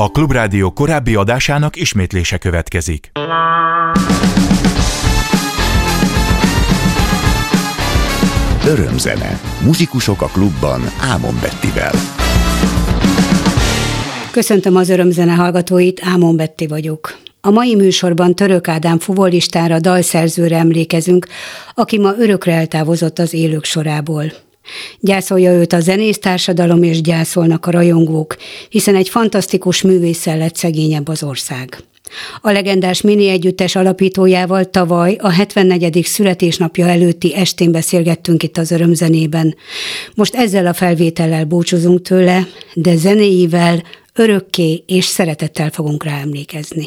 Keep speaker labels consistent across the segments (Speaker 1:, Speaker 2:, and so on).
Speaker 1: A Klubrádió korábbi adásának ismétlése következik.
Speaker 2: Örömzene. Muzsikusok a klubban Ámon Bettivel.
Speaker 3: Köszöntöm az örömzene hallgatóit, Ámon Betti vagyok. A mai műsorban Török Ádám fuvolistára, dalszerzőre emlékezünk, aki ma örökre eltávozott az élők sorából. Gyászolja őt a zenésztársadalom és gyászolnak a rajongók, hiszen egy fantasztikus művésszel lett szegényebb az ország. A legendás mini együttes alapítójával tavaly a 74. születésnapja előtti estén beszélgettünk itt az örömzenében. Most ezzel a felvétellel búcsúzunk tőle, de zenéivel örökké és szeretettel fogunk rá emlékezni.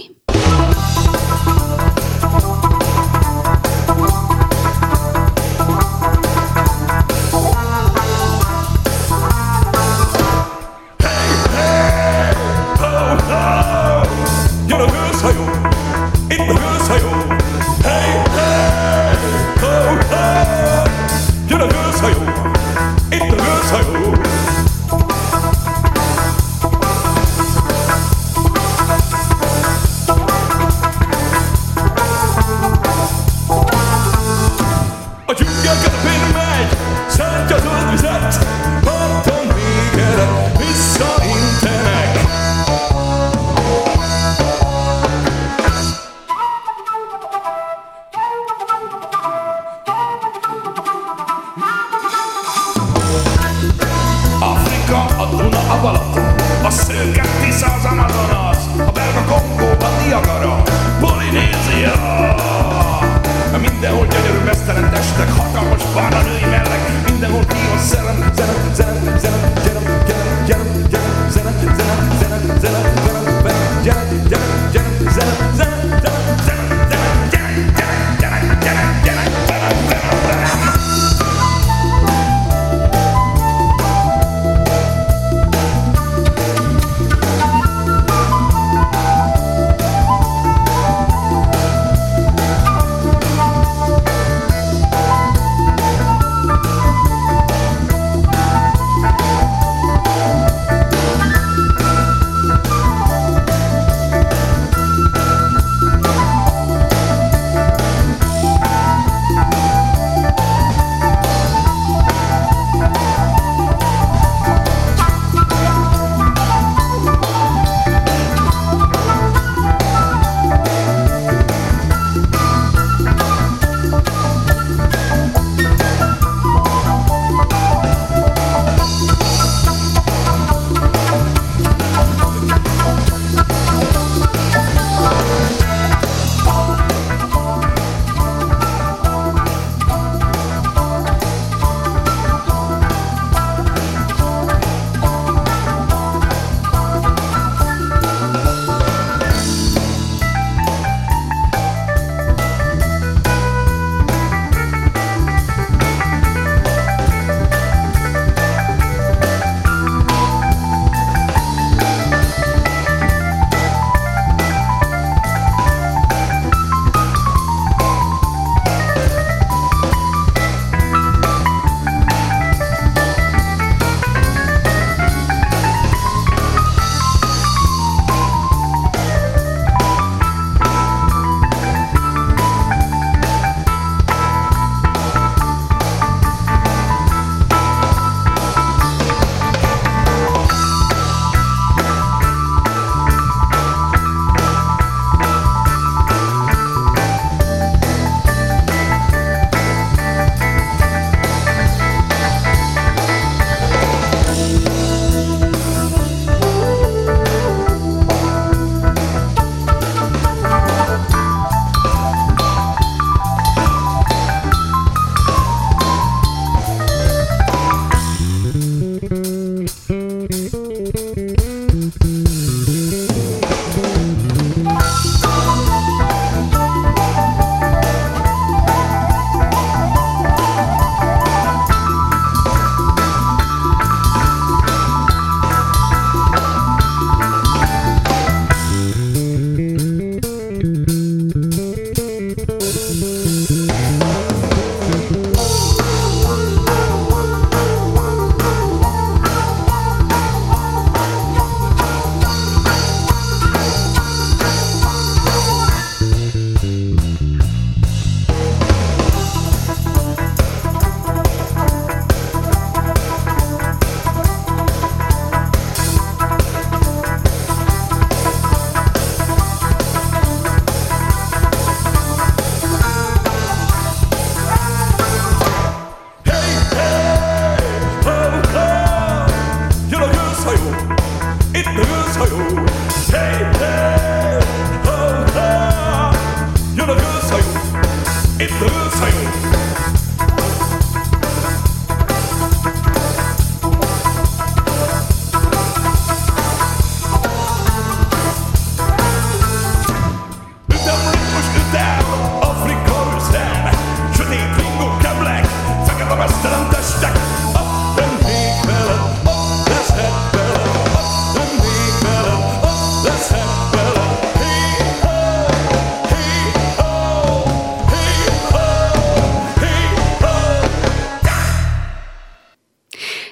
Speaker 4: San Antonio, a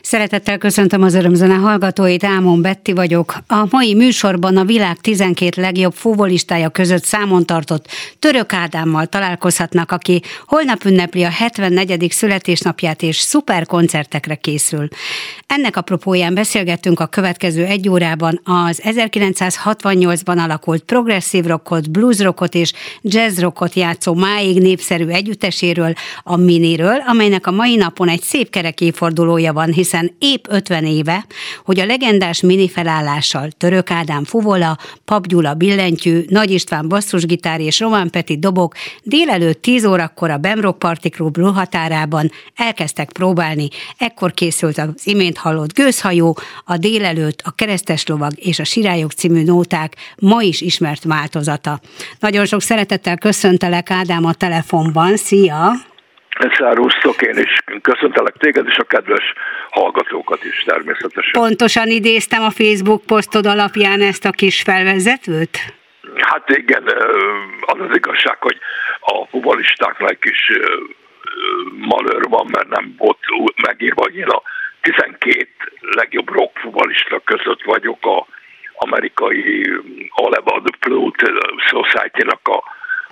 Speaker 4: Szeretettel köszöntöm az örömzene hallgatóit, Ámon Betti vagyok. A mai műsorban a világ 12 legjobb fúvolistája között számon tartott Török Ádámmal találkozhatnak, aki holnap ünnepli a 74. születésnapját és szuper koncertekre készül. Ennek apropóján beszélgettünk a következő egy órában az 1968-ban alakult progresszív rockot, blues rockot és jazz rockot játszó máig népszerű együtteséről, a Miniről, amelynek a mai napon egy szép kerek évfordulója van, hiszen épp 50 éve, hogy a legendás mini felállással Török Ádám fuvola, Pap Gyula billentyű, Nagy István basszusgitár és Román Peti dobok délelőtt 10 órakor a Bemrock Party Club határában elkezdtek próbálni. Ekkor készült az imént hallott gőzhajó, a délelőtt a keresztes lovag és a sirályok című nóták ma is ismert változata. Nagyon sok szeretettel köszöntelek Ádám a telefonban. Szia!
Speaker 5: Szárusztok, én is köszöntelek téged, és a kedves hallgatókat is természetesen.
Speaker 4: Pontosan idéztem a Facebook posztod alapján ezt a kis felvezetőt?
Speaker 5: Hát igen, az az igazság, hogy a futbolistáknál egy kis malőr van, mert nem volt megírva, hogy én a 12 legjobb rock futbolista között vagyok a amerikai All Plute Society-nak a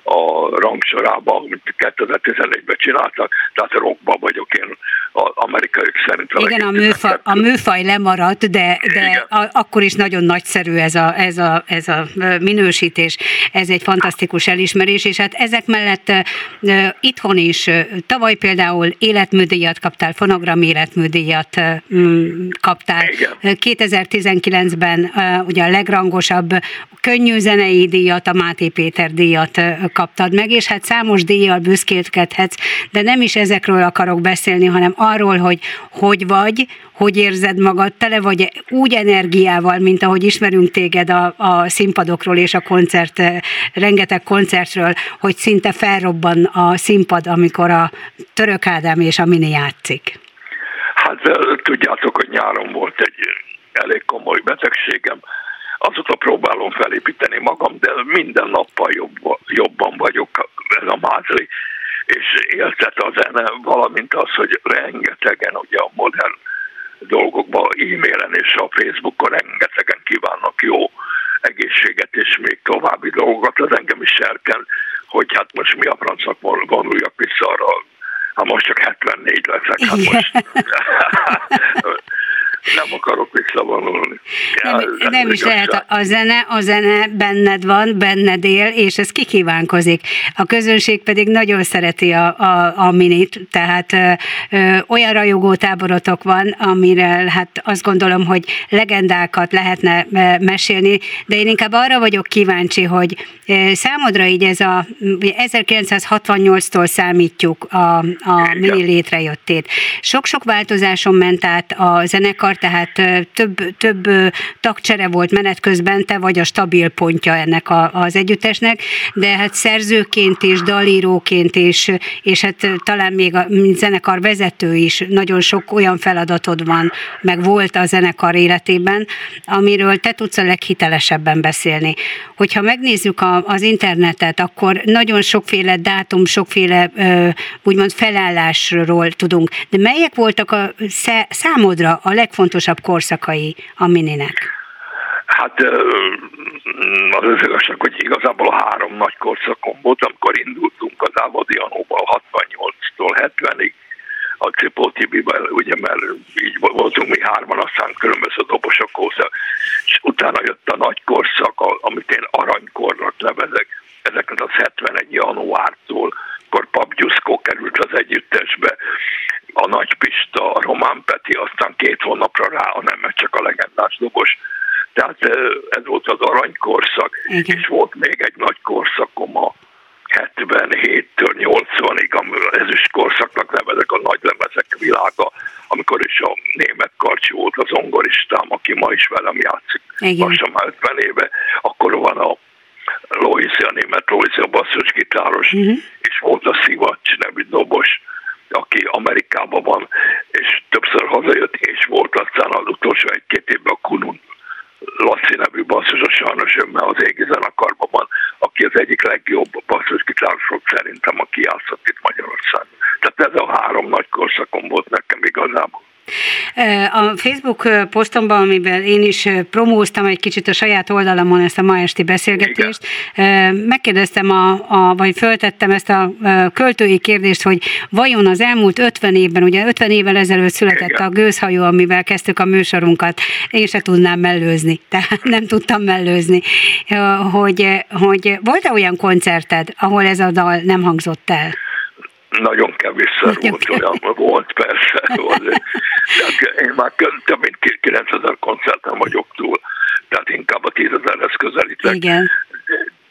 Speaker 5: a rangsorába, amit 2011-ben csináltak, tehát rockba vagyok én az amerikai szerint. A
Speaker 4: Igen, a műfaj, a műfaj lemaradt, de, de a, akkor is nagyon nagyszerű ez a, ez, a, ez a minősítés, ez egy fantasztikus elismerés, és hát ezek mellett uh, itthon is, tavaly például életműdíjat kaptál, fonogram életműdíjat uh, kaptál. Igen. 2019-ben uh, ugye a legrangosabb könnyű zenei díjat, a Máté Péter díjat kaptad meg, és hát számos díjjal büszkélkedhetsz, de nem is ezekről akarok beszélni, hanem arról, hogy hogy vagy, hogy érzed magad, tele vagy úgy energiával, mint ahogy ismerünk téged a, a színpadokról és a koncert, rengeteg koncertről, hogy szinte felrobban a színpad, amikor a Török Ádám és a Mini játszik.
Speaker 5: Hát tudjátok, hogy nyáron volt egy elég komoly betegségem, azóta próbálom felépíteni magam, de minden nappal jobb, jobban vagyok ez a mázli, és éltet a zene, valamint az, hogy rengetegen ugye a modern dolgokban, e-mailen és a Facebookon rengetegen kívánnak jó egészséget és még további dolgokat, az engem is serkel, hogy hát most mi a francnak vonuljak vissza arra, hát most csak 74 leszek, hát most nem akarok visszavonulni.
Speaker 4: Nem, ja, nem is lehet, a, a zene, a zene benned van, benned él, és ez kikívánkozik. A közönség pedig nagyon szereti a, a, a minit, tehát ö, ö, olyan rajogó táborotok van, amire hát azt gondolom, hogy legendákat lehetne mesélni, de én inkább arra vagyok kíváncsi, hogy számodra így ez a 1968-tól számítjuk a, a mini létrejöttét. Sok-sok változáson ment át a zenekar, tehát több, több tagcsere volt menet közben, te vagy a stabil pontja ennek a, az együttesnek, de hát szerzőként és dalíróként és, és hát talán még a zenekar vezető is nagyon sok olyan feladatod van, meg volt a zenekar életében, amiről te tudsz a leghitelesebben beszélni. Hogyha megnézzük a, az internetet, akkor nagyon sokféle dátum, sokféle úgymond felállásról tudunk. De melyek voltak a számodra a legfontosabb legfontosabb korszakai a mininek?
Speaker 5: Hát az az igazság, hogy igazából három nagy korszakon volt, amikor indultunk az Ávadianóban 68-tól 70-ig, a Cipó Tibiben, ugye, mert így voltunk mi hárman, aztán különböző dobosok hozzá, és utána jött a nagy korszak, amit én aranykornak nevezek, ezeket az 71 januártól, akkor Pap Gyuszkó került az együttesbe, a Nagy Pista, a Román Peti, aztán két hónapra rá a nem, csak a legendás dobos. Tehát ez volt az aranykorszak, Igen. és volt még egy nagy korszakom a 77-től 80-ig, ez ezüst korszaknak nevezek a nagy lemezek világa, amikor is a német karcsú volt az ongoristám, aki ma is velem játszik, lassan már 50 éve, akkor van a Loisi, a német Loisi, a basszusgitáros, uh-huh. és volt a Szivacs nevű dobos, aki Amerikában van, és többször hazajött, és volt aztán az utolsó egy-két évben a Kunun Laci nevű basszus, sajnos ömmel az égi zenekarban van, aki az egyik legjobb basszusgitárosok szerintem, aki játszott itt Magyarországon. Tehát ez a három nagy korszakom volt nekem igazából.
Speaker 4: A Facebook posztomban, amiben én is promóztam egy kicsit a saját oldalamon ezt a ma esti beszélgetést, Igen. megkérdeztem, a, a, vagy föltettem ezt a költői kérdést, hogy vajon az elmúlt 50 évben, ugye 50 évvel ezelőtt született Igen. a gőzhajó, amivel kezdtük a műsorunkat, én se tudnám mellőzni, tehát nem tudtam mellőzni, hogy, hogy volt-e olyan koncerted, ahol ez a dal nem hangzott el?
Speaker 5: Nagyon kevésszer volt olyan, volt persze. Volt. Tehát én már több mint 9000 koncerten vagyok túl, tehát inkább a 10 ezerhez közelítek.
Speaker 4: Igen.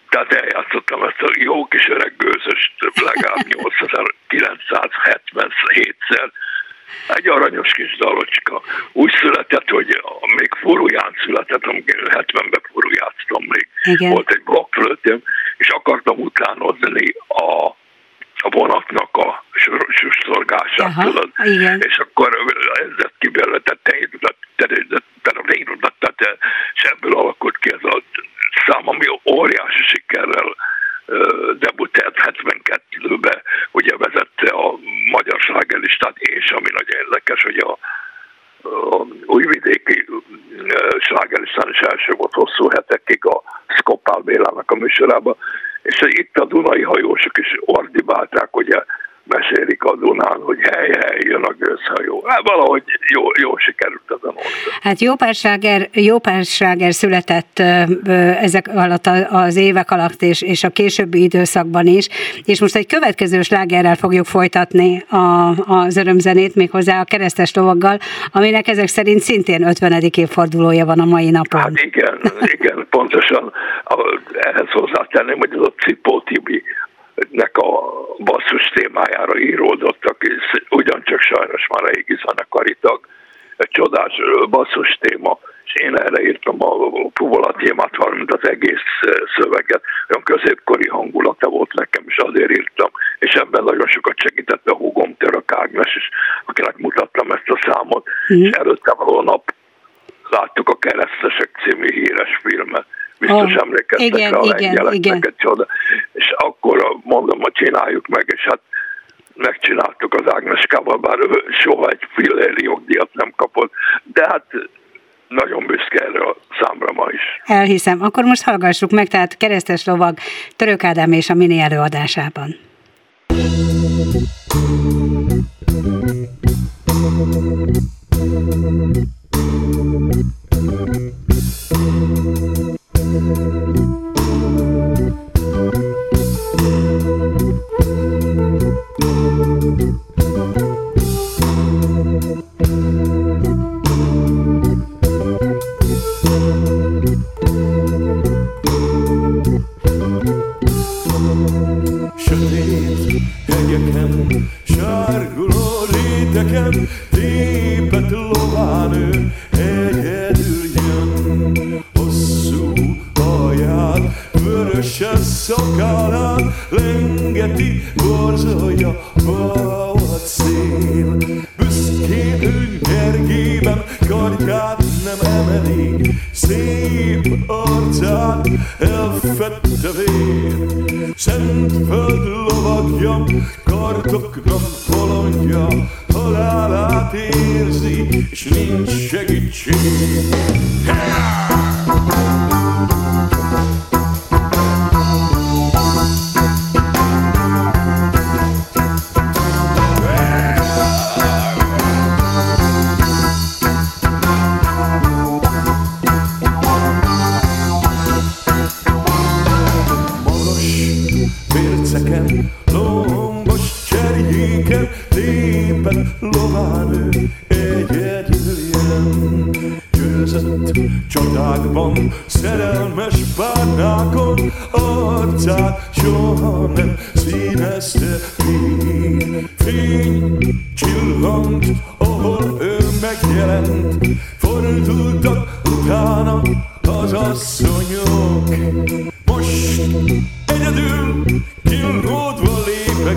Speaker 5: Tehát eljátszottam ezt a jó kis öreg gőzöst legalább 8977-szer. Egy aranyos kis dalocska. Úgy született, hogy még foruján született, amikor 70-ben forujátsztam még. Igen. Volt egy blokkflötém, és akartam utánozni a a vonatnak a suszorgását, tudod. Igen. És akkor ez lett ki belőle, tehát és ebből alakult ki ez a szám, ami óriási sikerrel debutált 72-ben, ugye vezette a magyar slágerlistát, és ami nagyon érdekes, hogy a, a újvidéki slágerlistán is első volt hosszú hetekig a Skopál Bélának a műsorában, és itt a Dunai hajósok is ordibálták, ugye mesélik a Dunán, hogy hely, hely, jön a gőzhajó. Hát valahogy jó, jó sikerült ez a.
Speaker 4: Hát jó párságer, jó párságer született ezek alatt az évek alatt és, és a későbbi időszakban is, és most egy következő slágerrel fogjuk folytatni a, az örömzenét, méghozzá a keresztes lovaggal, aminek ezek szerint szintén 50. évfordulója van a mai napon.
Speaker 5: Hát igen, igen, pontosan ehhez hozzátenném, hogy ez a Cipó Tibi nek a basszus témájára íródottak, és ugyancsak sajnos már a égi zenekari egy csodás basszus téma, és én erre írtam a Puvola témát, valamint az egész szöveget, olyan középkori hangulata volt nekem, és azért írtam, és ebben nagyon sokat segített a húgom Török Ágnes is, akinek mutattam ezt a számot, mm. és előtte való nap láttuk a Keresztesek című híres filmet, biztos oh, emlékeztek igen, rá igen, igen. csoda. És akkor mondom, hogy csináljuk meg, és hát megcsináltuk az Ágneskával, bár ő soha egy filléri jogdíjat nem kapott, de hát nagyon büszke erre a számra ma is.
Speaker 4: Elhiszem. Akkor most hallgassuk meg, tehát Keresztes Lovag Török Ádám és a mini előadásában.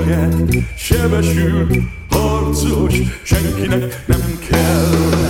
Speaker 3: Lépeket, sebesült, harcos, senkinek nem kell.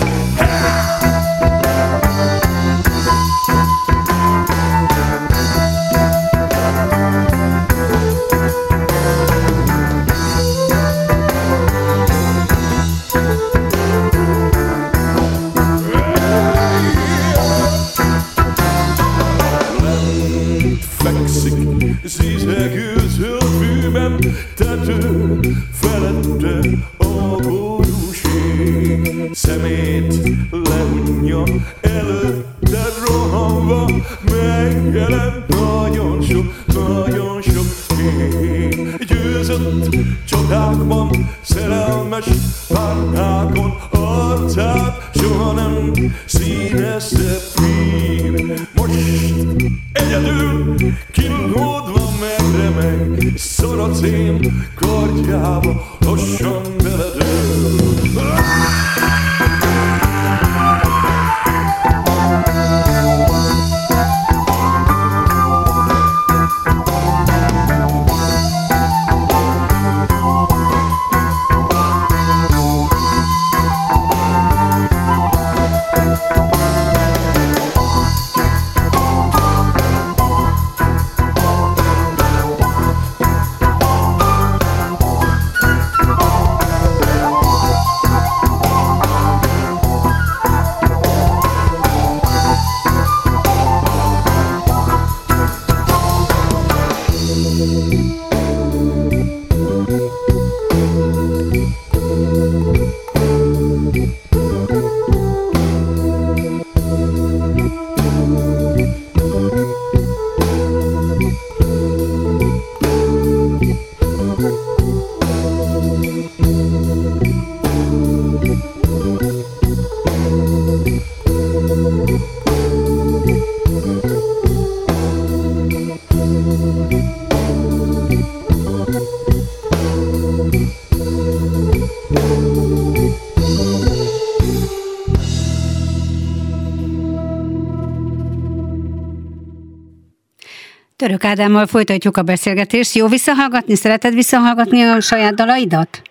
Speaker 4: Török Ádámmal folytatjuk a beszélgetést. Jó visszahallgatni? Szereted visszahallgatni a saját dalaidat?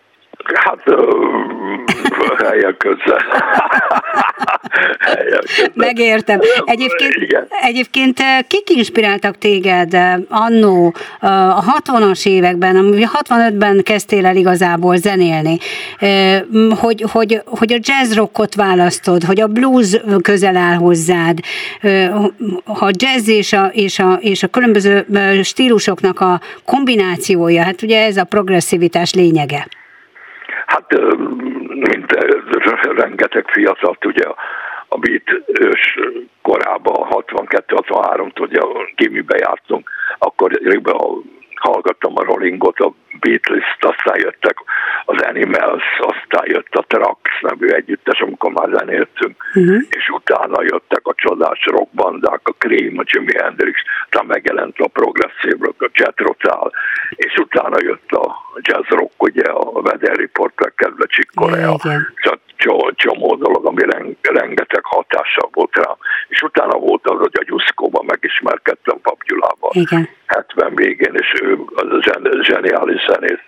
Speaker 5: Hát helyek közben.
Speaker 4: Megértem. Egyébként,
Speaker 5: Igen.
Speaker 4: egyébként eh, kik inspiráltak téged eh, annó eh, a 60-as években, ami 65-ben kezdtél el igazából zenélni, hogy, hogy, hogy a jazz rockot választod, hogy a blues közel áll hozzád, ha jazz és a, és a, és a különböző stílusoknak a kombinációja, hát ugye ez a progresszivitás lényege.
Speaker 5: Hát mint rengeteg fiatalt ugye a- beat ős korában, 62-63-tól ugye gimibe jártunk, akkor hallgattam a Rollingot, a Beatles, aztán jöttek az Animals, aztán jött a Trax nevű együttes, amikor már zenéltünk, uh-huh. és utána jöttek a csodás rockbandák, a Cream, a Jimi Hendrix, aztán megjelent a progresszív rock, a Jet Rotal, és utána jött a jazz rock, ugye a Weather Corea,
Speaker 4: Igen.
Speaker 5: csak csomó, csomó dolog, ami ren, rengeteg hatással volt rám. És utána volt az, hogy a Gyuszkóban megismerkedtem Pap Gyulával.
Speaker 4: Igen.
Speaker 5: 70 végén, és ő az a zsen, zseniális zenész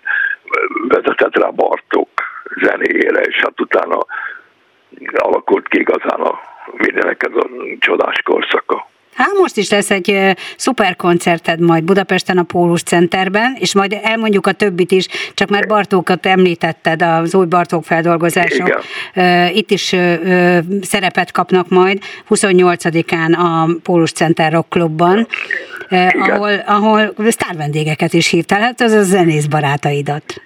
Speaker 5: vezetett rá Bartók zenéjére, és hát utána alakult ki igazán a mindenek ez a csodás korszaka.
Speaker 4: Hát most is lesz egy szuper koncerted majd Budapesten a Pólus Centerben, és majd elmondjuk a többit is, csak már Bartókat említetted, az új Bartók feldolgozások.
Speaker 5: Igen.
Speaker 4: Itt is szerepet kapnak majd 28-án a Pólus Center Rock Clubban, ö, ahol, ahol sztárvendégeket is hívtál, hát az a zenész barátaidat.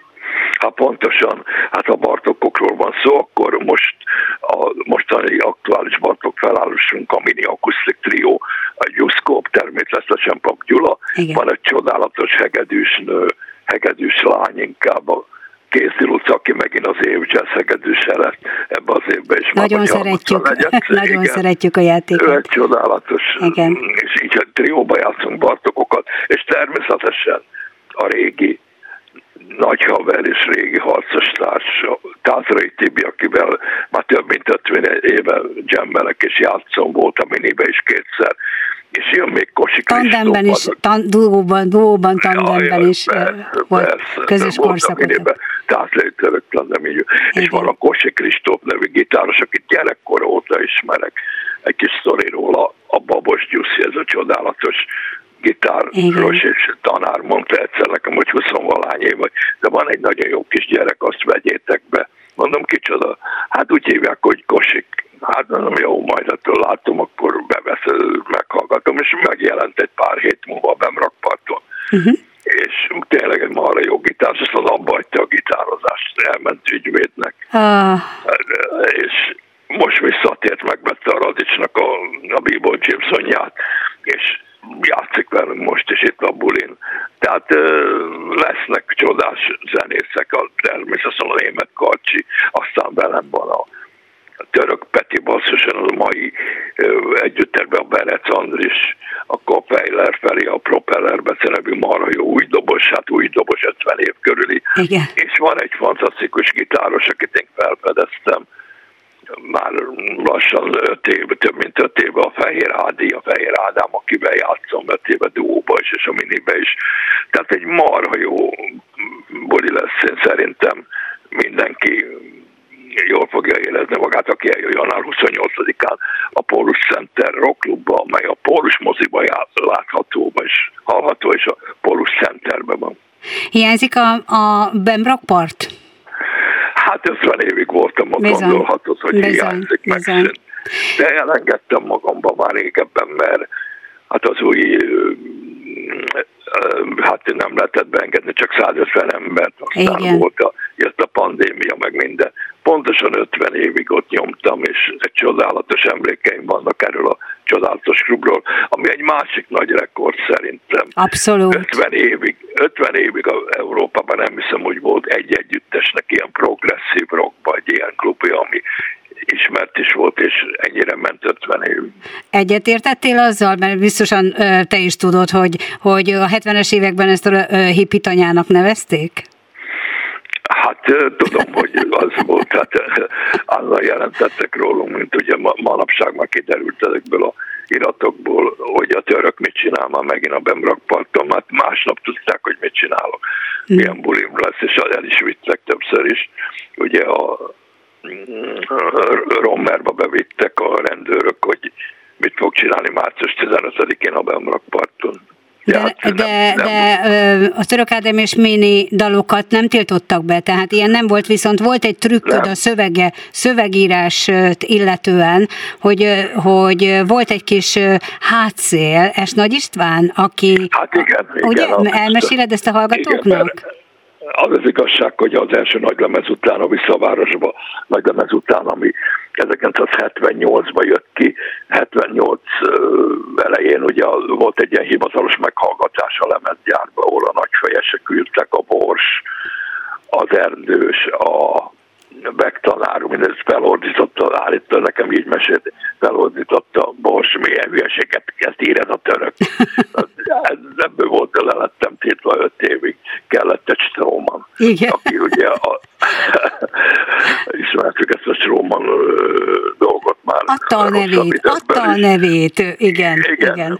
Speaker 5: Hát pontosan, hát a Bartokokról van szó, akkor most a mostani aktuális Bartok felállásunk, a mini akusztik trió, a Juszkóp, természetesen Pap Gyula,
Speaker 4: Igen.
Speaker 5: van egy csodálatos hegedűs nő, hegedűs lány inkább a Készül utca, aki megint az év jazzegedűse lett ebbe az évben is.
Speaker 4: Nagyon szeretjük, nagyon
Speaker 5: Igen.
Speaker 4: szeretjük a
Speaker 5: Ő
Speaker 4: játékot.
Speaker 5: egy csodálatos,
Speaker 4: Igen.
Speaker 5: és így trióba játszunk Bartokokat, és természetesen a régi nagy haver és régi harcos társ, Tátrai Tibi, akivel már több mint 50 éve jammelek és játszom, volt a minibe is kétszer, és jön még Kosi
Speaker 4: Tandemben is, tan, duóban, duóban, tandemben
Speaker 5: Jaj,
Speaker 4: is
Speaker 5: persze,
Speaker 4: volt
Speaker 5: persze,
Speaker 4: közös
Speaker 5: volt a
Speaker 4: korszakot.
Speaker 5: minibe, Tátlőtörök tandem, így, és van a Kosi Kristóf nevű gitáros, akit gyerekkor óta ismerek. Egy kis sztori róla, a Babos Gyuszi, ez a csodálatos gitáros és tanár mondta egyszer nekem, hogy 20 valány év vagy, de van egy nagyon jó kis gyerek, azt vegyétek be. Mondom, kicsoda. Hát úgy hívják, hogy Kosik. Hát mondom, jó, majd ettől látom, akkor bevesz, meghallgatom, és megjelent egy pár hét múlva a Bemrakparton.
Speaker 4: Uh-huh.
Speaker 5: És tényleg egy marha jó gitáros, aztán abba hagyta a gitározást, elment ügyvédnek
Speaker 4: Ah,
Speaker 5: és most visszatért, megvette a Radicsnak a, a B-Boy Gibsonját, és játszik velünk most is itt a bulin. Tehát lesznek csodás zenészek, a, természetesen a német Karcsi, aztán velem van a, török Peti basszuson, az a mai ö, együtterben a Berec Andris, akkor a Fejler felé a Propeller nevű marha jó új dobos, hát új dobos 50 év körüli.
Speaker 4: igen.
Speaker 5: És van egy fantasztikus gitáros, akit én felfedeztem, már lassan öt év, több mint öt éve a Fehér Ádi, a Fehér Ádám, akivel játszom öt éve duóba is, és a minibe is. Tehát egy marha jó buli lesz, én szerintem mindenki jól fogja érezni magát, aki eljön január 28-án a Pólus Center Rock amely a Pólus moziba látható, és hallható, és a Pólus Centerben van.
Speaker 4: Hiányzik a, a Bembrock part?
Speaker 5: Hát 50 évig voltam, ott
Speaker 4: Bizony,
Speaker 5: gondolhatod, hogy
Speaker 4: bizony,
Speaker 5: hiányzik,
Speaker 4: bizony.
Speaker 5: megszűnt. De elengedtem magamba már régebben, mert hát az új, hát nem lehetett beengedni, csak 150 embert, aztán
Speaker 4: Igen.
Speaker 5: volt a, jött a pandémia, meg minden. Pontosan 50 évig ott nyomtam, és egy csodálatos emlékeim vannak erről a csodálatos klubról, ami egy másik nagy rekord szerintem.
Speaker 4: Abszolút.
Speaker 5: 50 évig, 50 évig a Európában nem hiszem, hogy volt egy együttesnek ilyen progresszív rockba egy ilyen klubja, ami ismert is volt, és ennyire ment 50 évig.
Speaker 4: Egyetértettél azzal, mert biztosan te is tudod, hogy, hogy a 70-es években ezt a hippitanyának nevezték?
Speaker 5: Hát tudom, hogy az volt, hát azzal jelentettek rólunk, mint ugye ma, manapság már kiderült ezekből a iratokból, hogy a török mit csinál már megint a Bemrakparton, hát másnap tudták, hogy mit csinálok, milyen bulim lesz, és el is vittek többször is. Ugye a mm, Rommerba bevittek a rendőrök, hogy mit fog csinálni március 15-én a Bemrakparton.
Speaker 4: De, de,
Speaker 5: nem-
Speaker 4: de a török Ádám és Mini dalokat nem tiltottak be, tehát ilyen nem volt, viszont volt egy trükköd
Speaker 5: Nem.
Speaker 4: a szövege, szövegírás illetően, hogy, hogy volt egy kis hátszél, Es Nagy István, aki...
Speaker 5: Hát igen, igen.
Speaker 4: Ugye, elmeséled ezt a hallgatóknak?
Speaker 5: Igen, mert az az igazság, hogy az első nagylemez után, a Visszavárosba nagylemez után, ami 1978-ban jött ki, 78 ö, elején ugye volt egy ilyen hivatalos meghallgatás a lemezgyárba, ahol a nagyfejesek ültek, a Bors, az Erdős, a Bektanár, mindezt felordította, állítólag nekem így mesélt, felordította, Bors, milyen hülyeséget ezt ír ez a török. Ez, ebből volt, le lettem tétve öt évig, kellett egy Stroman, aki ugye a, ismertük ezt a Stroman dolgot már.
Speaker 4: Adta a nevét, adta a nevét, igen, igen. igen.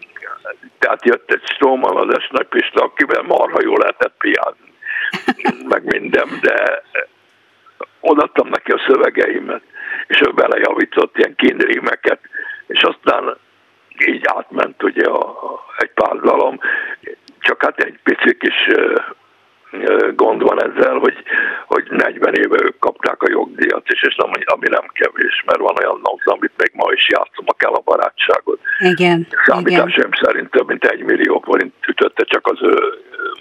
Speaker 5: Tehát jött egy Stroman az Esnek Pista, akivel marha jól lehetett piázni, meg minden, de odaadtam neki a szövegeimet, és ő belejavított ilyen kindrímeket, és aztán így átment ugye a, a, egy pár dalom, csak hát egy pici kis gond van ezzel, hogy, hogy 40 éve ők kapták a jogdíjat, és, és ami, ami nem kevés, mert van olyan nap, amit még ma is játszom, a kell a barátságot.
Speaker 4: Igen, igen.
Speaker 5: Számításaim szerint több mint egy millió forint ütötte csak az ő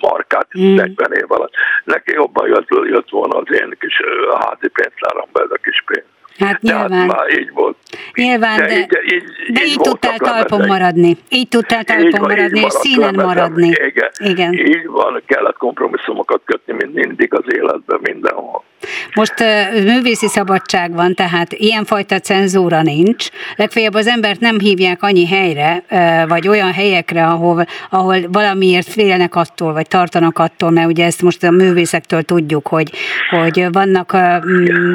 Speaker 5: markát
Speaker 4: Mm.
Speaker 5: 40 év alatt. Neki jobban jött, jött volna az én kis ö, házi pénztáramban ez a kis pénz.
Speaker 4: Hát
Speaker 5: De hát
Speaker 4: nyilván.
Speaker 5: már így volt.
Speaker 4: Nyilván, de,
Speaker 5: így, így,
Speaker 4: de így
Speaker 5: voltak
Speaker 4: tudtál talpon maradni. Így tudtál
Speaker 5: Így
Speaker 4: talpon
Speaker 5: így
Speaker 4: maradni, és színen maradni.
Speaker 5: Igen.
Speaker 4: Igen.
Speaker 5: Így van, kellett kompromisszumokat kötni, mint mindig az életben, mindenhol.
Speaker 4: Most művészi szabadság van, tehát ilyenfajta cenzúra nincs. Legfeljebb az embert nem hívják annyi helyre, vagy olyan helyekre, ahol, ahol valamiért félnek attól, vagy tartanak attól, mert ugye ezt most a művészektől tudjuk, hogy, hogy vannak mm,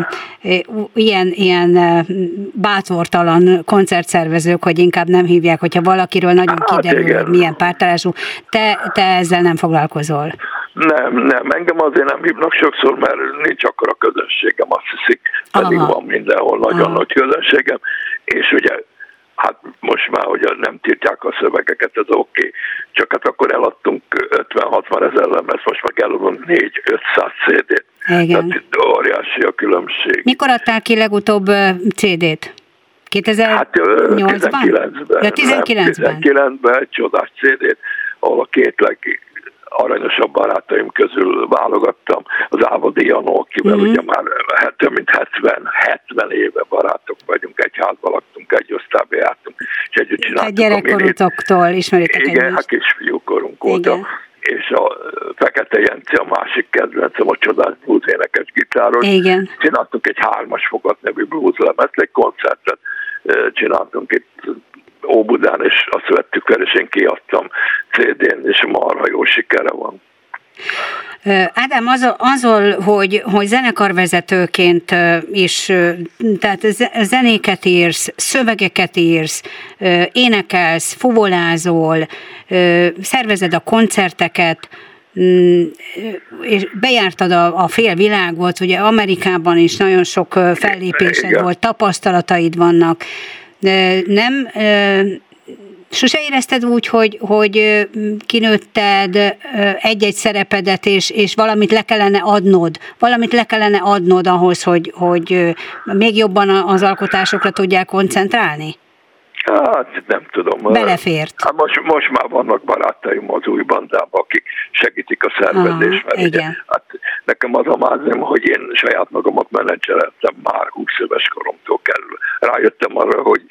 Speaker 4: ilyen, ilyen bátortalan koncertszervezők, hogy inkább nem hívják, hogyha valakiről nagyon
Speaker 5: Hát
Speaker 4: kiderül, hogy milyen pártálású. Te, te ezzel nem foglalkozol.
Speaker 5: Nem, nem, engem azért nem hívnak sokszor, mert nincs akkora közönségem, azt hiszik, pedig
Speaker 4: Aha.
Speaker 5: van mindenhol nagyon
Speaker 4: Aha.
Speaker 5: nagy közönségem, és ugye hát most már ugye nem tiltják a szövegeket, ez oké, okay. csak hát akkor eladtunk 50-60 ezer lemez, most meg eladunk 4-500 CD-t.
Speaker 4: Igen.
Speaker 5: Tehát itt óriási a különbség.
Speaker 4: Mikor adtál ki legutóbb CD-t? 2008-ban?
Speaker 5: Hát ö, 19-ben.
Speaker 4: Ja, 19-ben.
Speaker 5: 19-ben egy csodás CD-t, ahol a két leg aranyosabb barátaim közül válogattam az Ávadi Janó, akivel
Speaker 4: Mhm.
Speaker 5: mm-hmm. ugye már hát, több mint 70, 70 éve barátok vagyunk, egy házban laktunk, egy osztályba jártunk, és együtt
Speaker 4: Tehát
Speaker 5: csináltuk a minit.
Speaker 4: gyerekkorotoktól ismeritek
Speaker 5: Igen,
Speaker 4: egymást.
Speaker 5: hát kisfiúkorunk óta.
Speaker 4: Igen.
Speaker 5: És a Fekete Jenci a másik kedvencem, a csodás blues énekes gitáros.
Speaker 4: Igen.
Speaker 5: Csináltunk egy hármas fogat nevű blues lemezt, egy koncertet csináltunk itt Óbudán, és azt vettük fel, és én kiadtam CD-n, és marha jó sikere van.
Speaker 4: Ádám, azon, azon hogy, hogy zenekarvezetőként is, tehát ze- zenéket írsz, szövegeket írsz, énekelsz, fuvolázol, szervezed a koncerteket, mm, és bejártad a, a fél világot, ugye Amerikában is nagyon sok fellépésed
Speaker 5: Igen.
Speaker 4: volt, tapasztalataid vannak. Nem Sose érezted úgy, hogy, hogy kinőtted egy-egy szerepedet, és, és valamit le kellene adnod, valamit le kellene adnod ahhoz, hogy, hogy még jobban az alkotásokra tudják koncentrálni?
Speaker 5: Hát nem tudom.
Speaker 4: Belefért.
Speaker 5: Hát most, most már vannak barátaim az új bandában, akik segítik a szervezést. Mert ugye,
Speaker 4: igen.
Speaker 5: hát nekem az a mázem, hogy én saját magamat menedzseltem már 20 éves koromtól kerül. Rájöttem arra, hogy,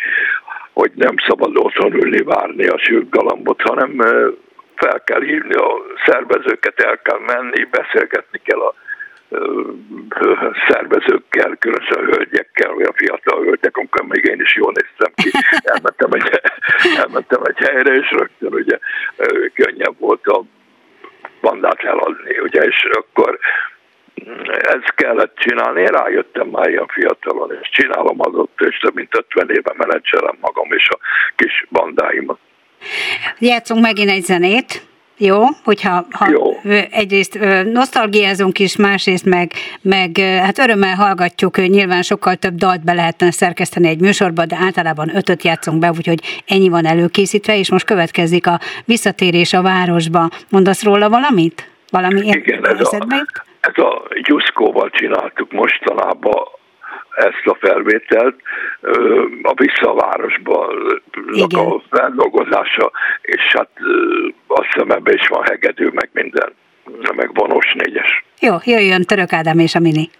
Speaker 5: hogy nem szabad otthon ülni, várni a galambot, hanem fel kell hívni a szervezőket, el kell menni, beszélgetni kell a szervezőkkel, különösen a hölgyekkel, olyan fiatal hölgyek, amikor még én is jól néztem ki, elmentem egy, elmentem egy helyre, és rögtön ugye könnyebb volt a bandát eladni, ugye, és akkor mm, ezt kellett csinálni, én rájöttem már ilyen fiatalon, és csinálom azóta, és több mint 50 éve menedzselem magam és a kis bandáimat.
Speaker 4: Játszunk megint egy zenét, jó? Hogyha ha
Speaker 5: Jó.
Speaker 4: egyrészt nosztalgiázunk is, másrészt meg, meg hát örömmel hallgatjuk, nyilván sokkal több dalt be lehetne szerkeszteni egy műsorba, de általában ötöt játszunk be, úgyhogy ennyi van előkészítve, és most következik a visszatérés a városba. Mondasz róla valamit? Valami
Speaker 5: Igen, ez a, ez a Gyuszkóval csináltuk mostanában ezt a felvételt, a Vissza a feldolgozása, és hát azt hiszem ebben is van hegedű, meg minden, meg vonós négyes.
Speaker 4: Jó, jöjjön Török Ádám és a Mini.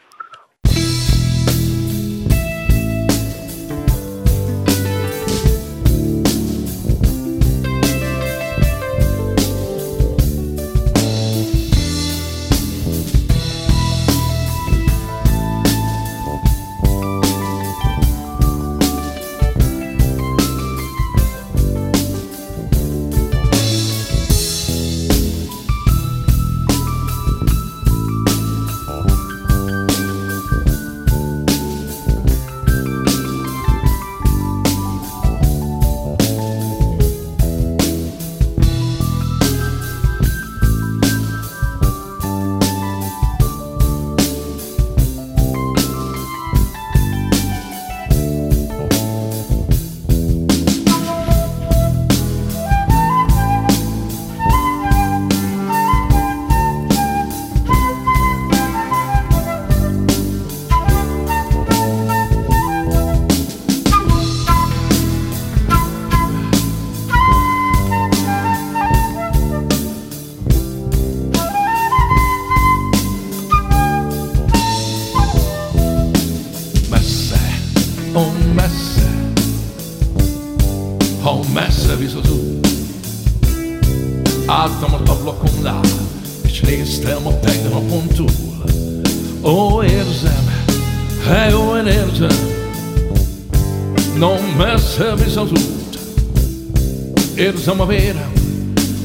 Speaker 3: Érzem a vérem,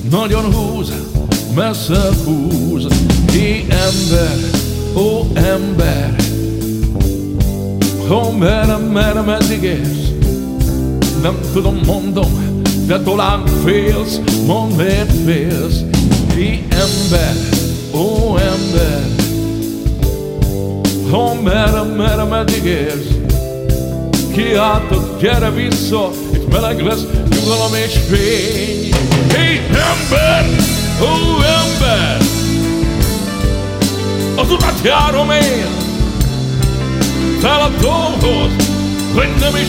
Speaker 3: nagyon húz, messze húz. Ki ember, ó ember, ó merre, merre, meddig érsz? Nem tudom, mondom, de talán félsz, mondd miért félsz. Ki ember, ó ember, ó merre, merre, meddig érsz? kiáltott, gyere vissza, meleg lesz, nyugalom és fény. Hé, ember, ó ember, az utat járom én, fel a tóhoz, hogy nem is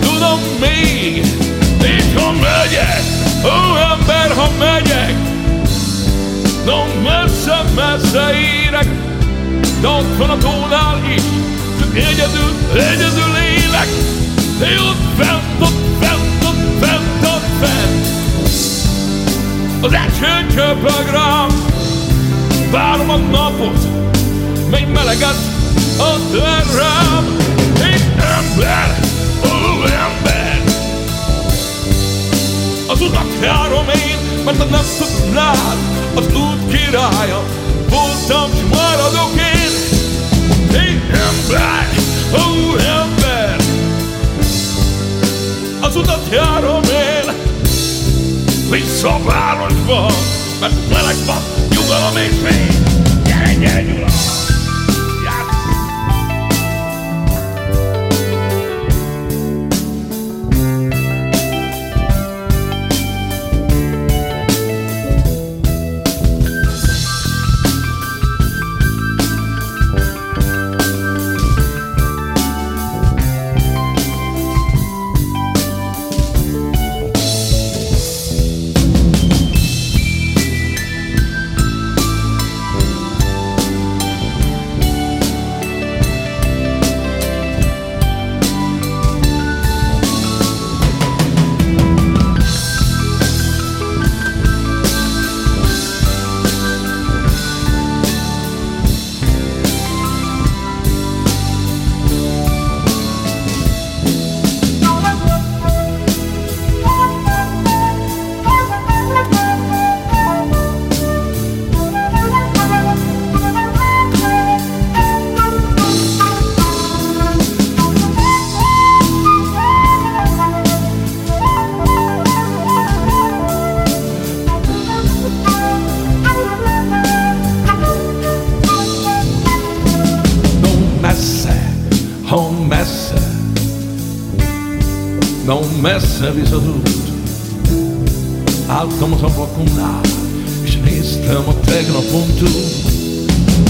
Speaker 3: tudom még, és ha megyek, ó ember, ha megyek, no messze-messze érek, de ott van a tónál is, csak egyedül, egyedül élek, de ott fent, ott Az eső csöpög várom a napot, mely meleget ad rám. Egy ember, ó ember, az utat járom én, mert ha nem tudnád, az út királya, voltam, s maradok én. Egy ember, ó ember, az utat járom én, vissza a városba, mert meleg van, nyugalom és fény. Gyere, gyere, Gyula! No messze út. Álltam az ablakomnál, és néztem a tegnapon túl.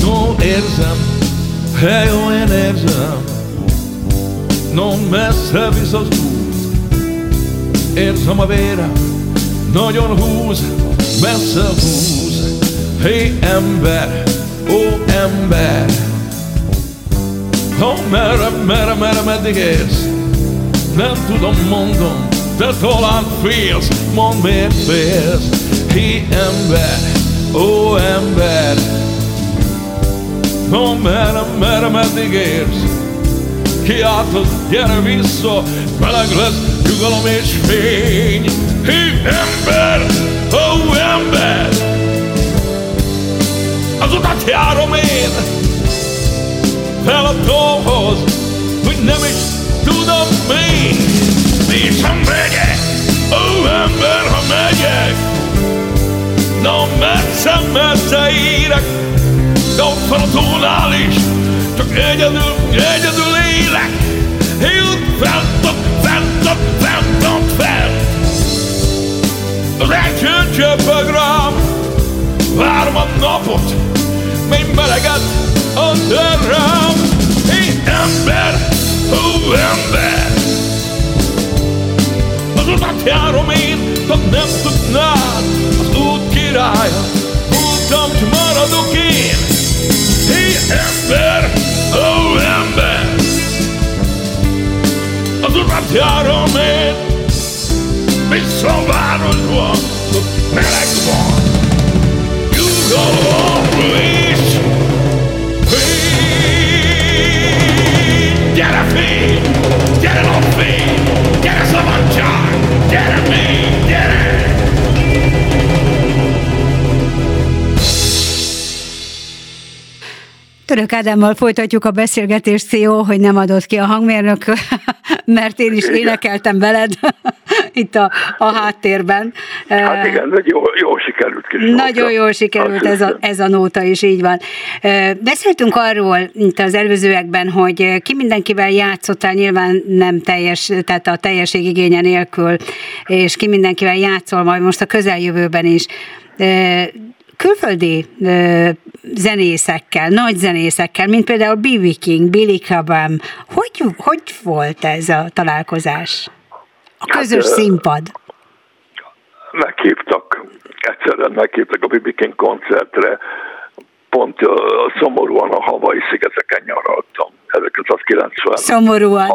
Speaker 3: No érzem, hely, én érzem, no messze visz az út. Érzem a vérem, nagyon húz, messze húz. Hé ember, ó ember, Ha merre, merre, merre, meddig érsz? Nem tudom, mondom, de talán félsz, mondd miért félsz. Ki ember, ó ember, Ha merre, merre, meddig érsz? Kiáltod, gyere vissza, meleg lesz, nyugalom és fény. Hí ember, ó ember, az utat járom én, fel a tóhoz, hogy nem is tudom. És ha megyek, ó ember, ha megyek, no messze, messze érek, de ott van a tónál is, csak egyedül, egyedül élek. Hét fent, ott fent, ott fent, ott fent. Az eső csöpög rám, várom a napot, mely meleget ad rám. Hé, ember, november Az utat járom én, ha nem tudnád. Az út királya, voltam, hogy maradok én. Hé ember, ó ember. Az utat járom én. Vissza a városba, meleg van. You go on, please Get a feed! Get it on feed! Get a someone John! Get a me! Get it!
Speaker 4: Török Ádámmal folytatjuk a beszélgetést, CEO, hogy nem adott ki a hangmérnök, mert én is énekeltem veled itt a, a háttérben.
Speaker 5: Hát igen, jó, jó sikerült kis
Speaker 4: Nagyon jól sikerült ez a, ez a nóta is, így van. Beszéltünk arról itt az előzőekben, hogy ki mindenkivel játszottál, nyilván nem teljes, tehát a teljesség igénye nélkül, és ki mindenkivel játszol majd most a közeljövőben is külföldi ö, zenészekkel, nagy zenészekkel, mint például B.B. King, Billy Cobham. Hogy, hogy volt ez a találkozás? A közös hát, színpad.
Speaker 5: Meghívtak, egyszerűen meghívtak a B.B. King koncertre, pont uh, szomorúan a Havai szigeteken nyaraltam. 1990.
Speaker 4: Szomorúan.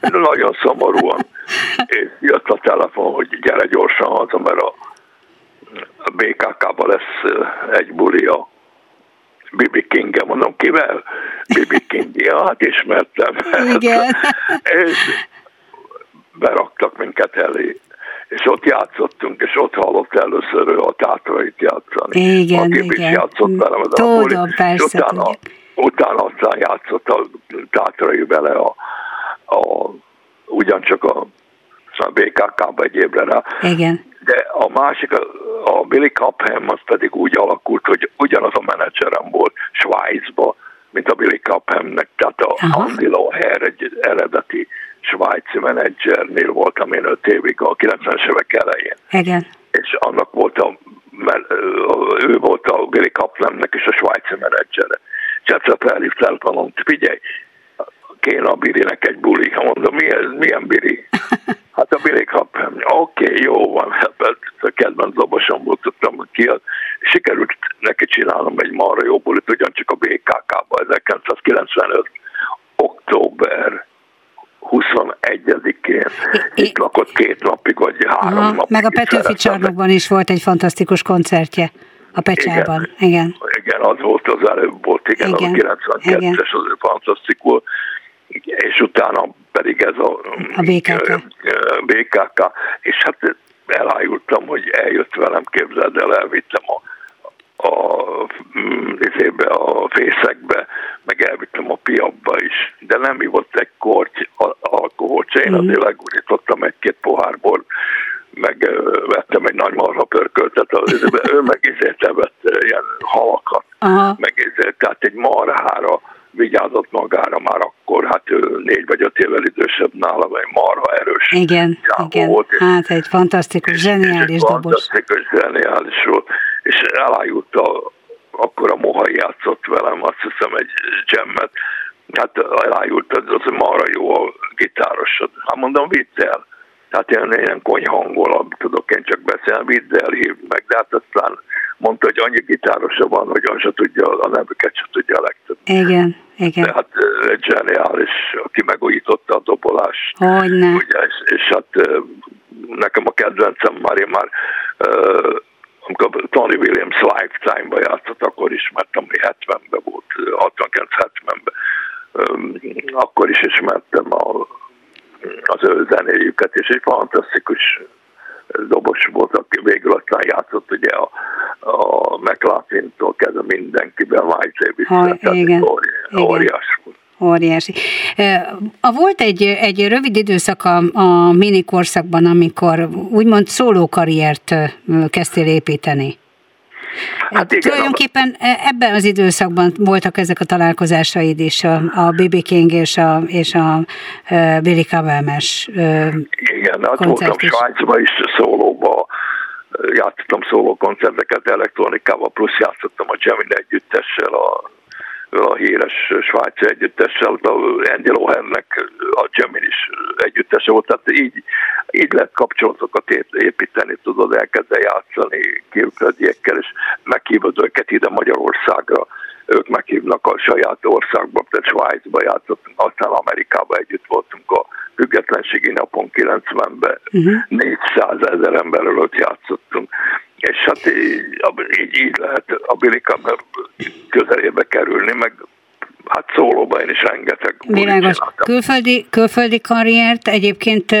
Speaker 5: Nagyon szomorúan. És jött a telefon, hogy gyere gyorsan haza, mert a a BKK-ba lesz egy buli a Bibi king mondom, kivel? Bibi King, ja, hát ismertem.
Speaker 4: Igen.
Speaker 5: és beraktak minket elé és ott játszottunk, és ott hallott először ő a tátrait játszani.
Speaker 4: Igen,
Speaker 5: Aki
Speaker 4: igen.
Speaker 5: is játszott velem
Speaker 4: a Tudom, persze,
Speaker 5: és utána, utána aztán játszott a tátrai vele a, a, ugyancsak a, a BKK-ba egy évre rá.
Speaker 4: Igen
Speaker 5: de a másik, a Billy Cobham az pedig úgy alakult, hogy ugyanaz a menedzserem volt Svájcba, mint a Billy Cobhamnek, tehát a Aha. Andy Loher egy eredeti svájci menedzsernél voltam én öt évig a 90-es évek elején.
Speaker 4: Igen.
Speaker 5: És annak volt a, ő volt a Billy Kaplemnek és a svájci menedzsere. És egyszer felhívt telefonon, figyelj, kéne a Birinek egy buli. Mondom, milyen, milyen Biri? Hát a Billy Cobham, oké, okay, jó van, hát a kedvenc volt, tudtam ki. Sikerült neki csinálnom egy marra jó bulit, ugyancsak a BKK-ba 1995. október 21-én. Itt lakott két napig, vagy három Aha, napig.
Speaker 4: Meg a Petőfi csarnokban is volt egy fantasztikus koncertje. A Pecsában, igen.
Speaker 5: Igen, igen az volt az előbb volt, igen, igen. az a 92-es, az fantasztikus és utána pedig ez a,
Speaker 4: a BKK.
Speaker 5: BKK, és hát elájultam, hogy eljött velem, képzeld el, elvittem a, a, izébe, a fészekbe, meg elvittem a piabba is, de nem ivott egy korty alkoholt, én mm. azért legurítottam egy-két pohárból, meg vettem egy nagy marha pörköltet, ő meg ezért evett ilyen halakat, Aha. meg ezért, tehát egy marhára vigyázott magára már akkor, hát ő négy vagy öt évvel idősebb nála, vagy marha erős.
Speaker 4: Igen, igen. Volt, hát egy fantasztikus, zseniális és dobos.
Speaker 5: Fantasztikus, zseniális volt, és elájult a, akkor a Mohai játszott velem, azt hiszem egy jammet, hát elájult, az, az marha jó a gitárosod. Hát mondom, vidd el. Tehát ilyen, ilyen konyhangol, tudok én csak beszélni, vidd el, hívd meg, de hát aztán mondta, hogy annyi gitárosa van, hogy az se tudja, a nevüket se tudja a legtöbb.
Speaker 4: Igen, igen.
Speaker 5: De hát egy zseniális, aki megújította a dobolást.
Speaker 4: Hogyne.
Speaker 5: Ugye, és, és hát nekem a kedvencem már én már amikor Tony Williams Lifetime-ba játszott, akkor ismertem, hogy 70-ben volt, 69-70-ben, akkor is ismertem a, az ő zenéjüket, és egy fantasztikus dobos volt, aki végül aztán játszott ugye a, a McLaughlin-tól kezdve mindenkiben, Mike Davis,
Speaker 4: igen,
Speaker 5: óriás volt.
Speaker 4: Óriási. A volt egy, egy rövid időszak a, a minikorszakban, amikor úgymond szólókarriert kezdtél építeni. Hát igen, Tulajdonképpen e, ebben az időszakban voltak ezek a találkozásaid is, a, a B.B. King és a, és a Billy Cobham-es
Speaker 5: Igen, hát voltam Svájcban is szólóba, játszottam szólókoncerteket elektronikával, plusz játszottam a Gemini együttessel, a a híres svájci együttessel, a Andy Lohennek a is együttese volt, tehát így, így lehet kapcsolatokat építeni, tudod, elkezdeni játszani külföldiekkel, és meghívod őket ide Magyarországra, ők meghívnak a saját országba, tehát Svájcba játszottunk, aztán Amerikába együtt voltunk a függetlenségi napon 90-ben, uh-huh. 400 ezer emberről ott játszottunk és hát így, így, így lehet a Billy közelébe kerülni, meg hát szólóban én is rengeteg.
Speaker 4: Világos. Külföldi, külföldi karriert egyébként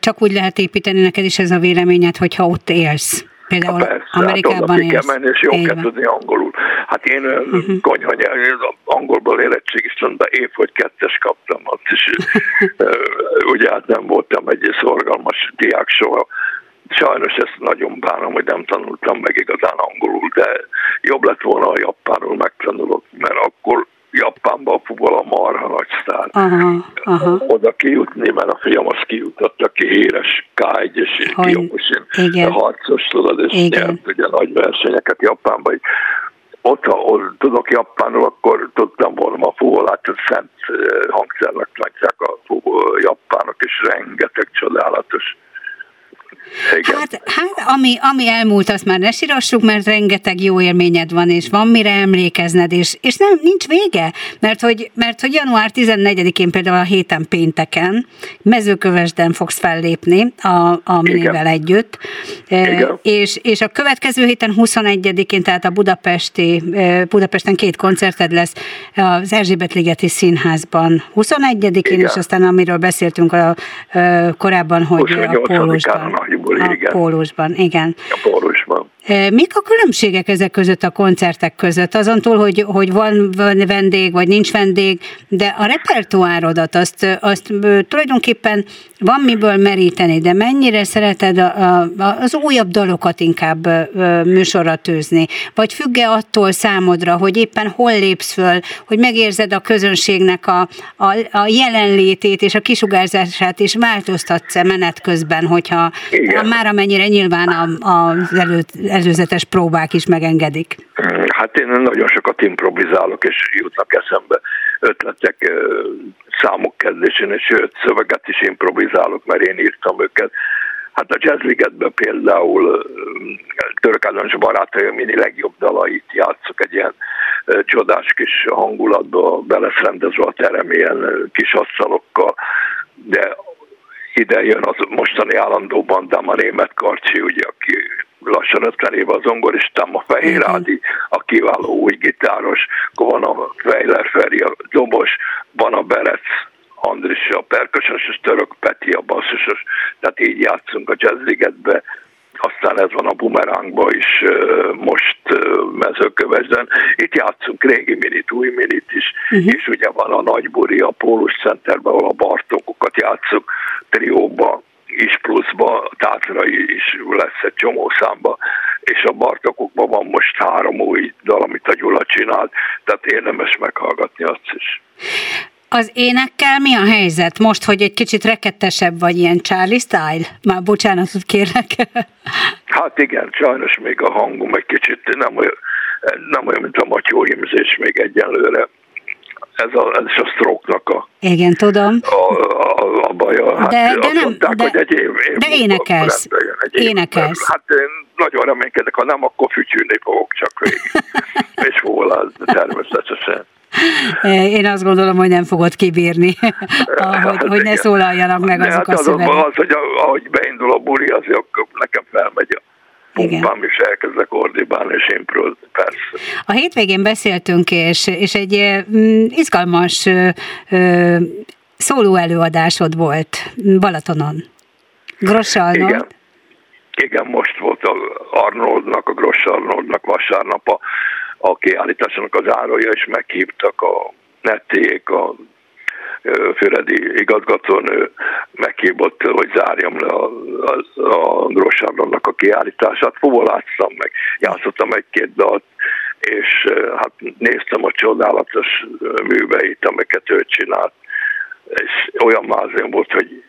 Speaker 4: csak úgy lehet építeni neked is ez a véleményed, hogyha ott élsz. Például
Speaker 5: Persze,
Speaker 4: Amerikában
Speaker 5: hát ki kell
Speaker 4: élsz.
Speaker 5: menni, és jó kell tudni angolul. Hát én uh-huh.
Speaker 4: Mhm.
Speaker 5: konyha nyelv, angolból érettségiztem, de év, hogy kettes kaptam ott is. Ugye hát nem voltam egy szorgalmas diák soha. Sajnos ezt nagyon bánom, hogy nem tanultam meg igazán angolul, de jobb lett volna, ha japánul megtanulok, mert akkor Japánban a futball a marha nagy sztár.
Speaker 4: Aha, aha.
Speaker 5: Oda kijutni, mert a fiam az kijutott, aki híres K1 és
Speaker 4: igen.
Speaker 5: harcos, tudod, és
Speaker 4: Igen.
Speaker 5: nyert ugye nagy versenyeket Japánban. Ott, ahol tudok japánul, akkor tudtam volna a fuvolát, szent eh, hangszernek tartják a fuvó, japánok, és rengeteg csodálatos. Igen.
Speaker 4: Hát, hát ami, ami elmúlt, azt már ne sírassuk, mert rengeteg jó élményed van, és van mire emlékezned, és, és nem, nincs vége, mert hogy, mert hogy január 14-én például a héten pénteken mezőkövesden fogsz fellépni a, a minével együtt, E,
Speaker 5: Igen.
Speaker 4: és, és a következő héten 21-én, tehát a budapesti, e, Budapesten két koncerted lesz az Erzsébet-ligeti Színházban 21-én,
Speaker 5: Igen.
Speaker 4: és aztán amiről beszéltünk a, a, korábban, hogy a
Speaker 5: 28-án
Speaker 4: Pólósban.
Speaker 5: A nagyból,
Speaker 4: A
Speaker 5: igen.
Speaker 4: Pólósban, igen.
Speaker 5: A Pórusban.
Speaker 4: Mik a különbségek ezek között a koncertek között? Azon túl, hogy, hogy van vendég, vagy nincs vendég, de a repertoárodat azt, azt tulajdonképpen van miből meríteni, de mennyire szereted a, a, az újabb dalokat inkább műsorra tűzni? Vagy függe attól számodra, hogy éppen hol lépsz föl, hogy megérzed a közönségnek a, a, a jelenlétét és a kisugárzását, és változtatsz-e menet közben, hogyha
Speaker 5: Igen.
Speaker 4: már amennyire nyilván a, az elő, előzetes próbák is megengedik.
Speaker 5: Hát én nagyon sokat improvizálok, és jutnak eszembe ötletek számok kezdésén, és sőt, szöveget is improvizálok, mert én írtam őket. Hát a Jazzligetben például Török Ádámos barátai mini legjobb dalait játszok egy ilyen csodás kis hangulatba, be a terem ilyen kis asszalokkal, de ide jön az mostani állandó bandám a német Karcsi, ugye, aki lassan 50 éve az zongoristám, a Fehér
Speaker 4: Igen.
Speaker 5: Ádi, a kiváló új gitáros, akkor van a Fejler Feri, a dobos, van a Berec, Andris a perkösös, és Török Peti a basszusos, tehát így játszunk a Jazzligetbe, aztán ez van a bumerángban is most mezőkövesden. Itt játszunk régi minit, új minit is, uh-huh. és ugye van a Nagyburi, a Pólus Centerben, ahol a Bartókokat játszunk, trióba, is pluszba, Tátrai is lesz egy csomó számba, és a Bartokokban van most három új dal, amit a Gyula csinált, tehát érdemes meghallgatni azt is.
Speaker 4: Az énekkel mi a helyzet? Most, hogy egy kicsit rekettesebb vagy ilyen Charlie style? Már bocsánatot kérlek.
Speaker 5: Hát igen, sajnos még a hangom egy kicsit nem olyan, nem olyan mint a matyó hímzés még egyenlőre. Ez, a, ez is a stroke-nak a,
Speaker 4: Igen, tudom.
Speaker 5: a, a, a baja. Hát
Speaker 4: De- de nem-
Speaker 5: mondták,
Speaker 4: de-
Speaker 5: hogy egy év, év
Speaker 4: de énekelsz.
Speaker 5: egy év
Speaker 4: Énekelsz.
Speaker 5: Hát én nagyon reménykedek, ha nem, akkor fütyülni fogok csak végig. És volna, természetesen.
Speaker 4: Én azt gondolom, hogy nem fogod kibírni, hogy, hogy ne
Speaker 5: igen.
Speaker 4: szólaljanak meg azok
Speaker 5: hát
Speaker 4: a szövegek.
Speaker 5: az, hogy ahogy beindul a buli, az nekem felmegy a pumpám, és elkezdek ordibálni, és improvizni, persze.
Speaker 4: A hétvégén beszéltünk, és, és egy mm, izgalmas ö, ö, szóló előadásod volt Balatonon. Gross Arnold.
Speaker 5: Igen. Igen, most volt a Arnoldnak, a Gross Arnoldnak vasárnap a, a kiállításnak az árója, és meghívtak a nettiék, a ö, Füredi igazgatónő meghívott, hogy zárjam le a, a, a Gross Arnoldnak a kiállítását. Fuvoláztam meg, játszottam egy-két dalt, és hát néztem a csodálatos műveit, amiket ő csinált, és olyan mázén volt, hogy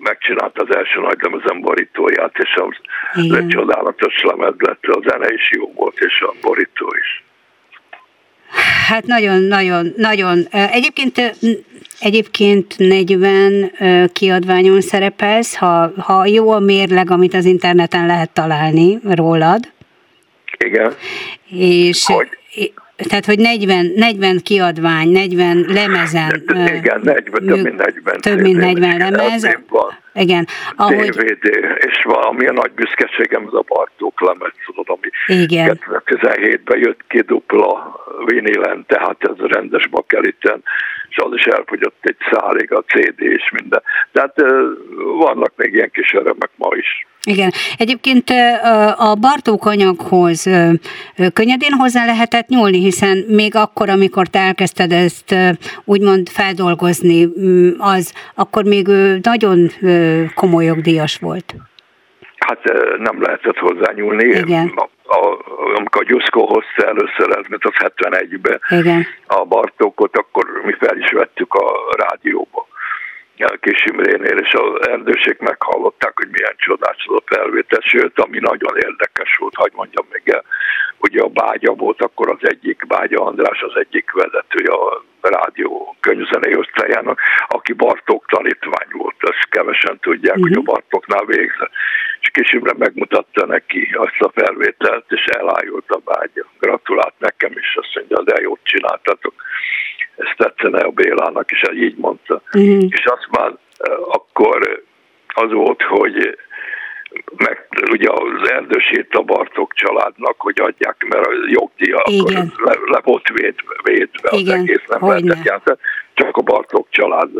Speaker 5: megcsinálta az első nagy lemezen borítóját, és az
Speaker 4: Igen.
Speaker 5: egy csodálatos lemez lett, a zene is jó volt, és a borító is.
Speaker 4: Hát nagyon, nagyon, nagyon. Egyébként, egyébként 40 ö, kiadványon szerepelsz, ha, ha jó a mérleg, amit az interneten lehet találni rólad,
Speaker 5: Igen,
Speaker 4: és
Speaker 5: Hogy?
Speaker 4: Tehát, hogy 40, 40 kiadvány, 40 lemezen.
Speaker 5: igen, 40, több mint 40.
Speaker 4: Több mint
Speaker 5: CD,
Speaker 4: 40
Speaker 5: igen,
Speaker 4: lemez.
Speaker 5: az van.
Speaker 4: Igen, ahogy,
Speaker 5: DVD, és valami a nagy büszkeségem, ez a Bartók lemez, tudod, ami
Speaker 4: Igen.
Speaker 5: 2017-ben jött ki dupla vinilen, tehát ez rendes bakeliten, és az is elfogyott egy szálig, a CD és minden. Tehát vannak még ilyen kis örömek ma is.
Speaker 4: Igen. Egyébként a Bartók anyaghoz könnyedén hozzá lehetett nyúlni, hiszen még akkor, amikor te elkezdted ezt úgymond feldolgozni, mm, az akkor még nagyon komoly jogdíjas volt.
Speaker 5: Hát nem lehetett hozzá nyúlni. Igen. A, a, amikor a Gyuszko hozta először, ez mint az 71-ben Igen. a Bartókot, akkor mi fel is vettük a rádióba Kis Imrénél, és az erdőség meghallották, hogy milyen csodás az a felvétel, sőt, ami nagyon érdekes volt, hogy mondjam még el, ugye a Bágya volt akkor az egyik, Bágya András az egyik vezetője a rádió könyvzenei osztályának, aki Bartók tanítvány volt, ezt kevesen tudják, uh-huh. hogy a mhm. Bartóknál végzett. És Kis Imre megmutatta neki azt a felvételt, és elájult a Bágya. Gratulált nekem is, azt mondja, de jót csináltatok ez tetszene a Bélának, és így mondta. Uh-huh. És azt már akkor az volt, hogy meg ugye az erdősét a Bartok családnak, hogy adják, mert a jogdíja akkor le, le volt védve, védve Igen. az egész nem lehetett játszani, csak a Bartok család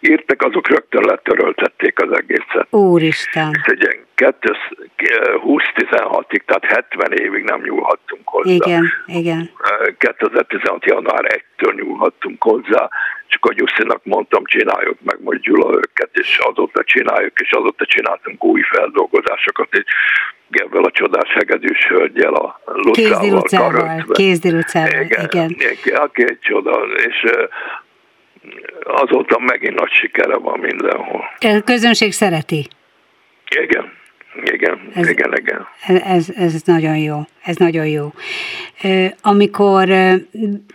Speaker 5: írtak, azok rögtön letöröltették az egészet.
Speaker 4: Úristen!
Speaker 5: És egy ilyen 20-16-ig, tehát 70 évig nem nyúlhattunk hozzá.
Speaker 4: Igen, igen.
Speaker 5: 2016. január 1-től nyúlhattunk hozzá, csak a Gyuszinak mondtam, csináljuk meg majd Gyula őket, és azóta csináljuk, és azóta csináltunk új feldolgozásokat, és ebben a csodás hegedűs hölgyel, a
Speaker 4: Lucával Kézdi Lucával, igen. igen.
Speaker 5: igen. Aki egy csoda, és azóta megint nagy sikere van mindenhol.
Speaker 4: A közönség szereti.
Speaker 5: Igen. Igen, ez, igen, igen.
Speaker 4: Ez, ez nagyon jó, ez nagyon jó. Amikor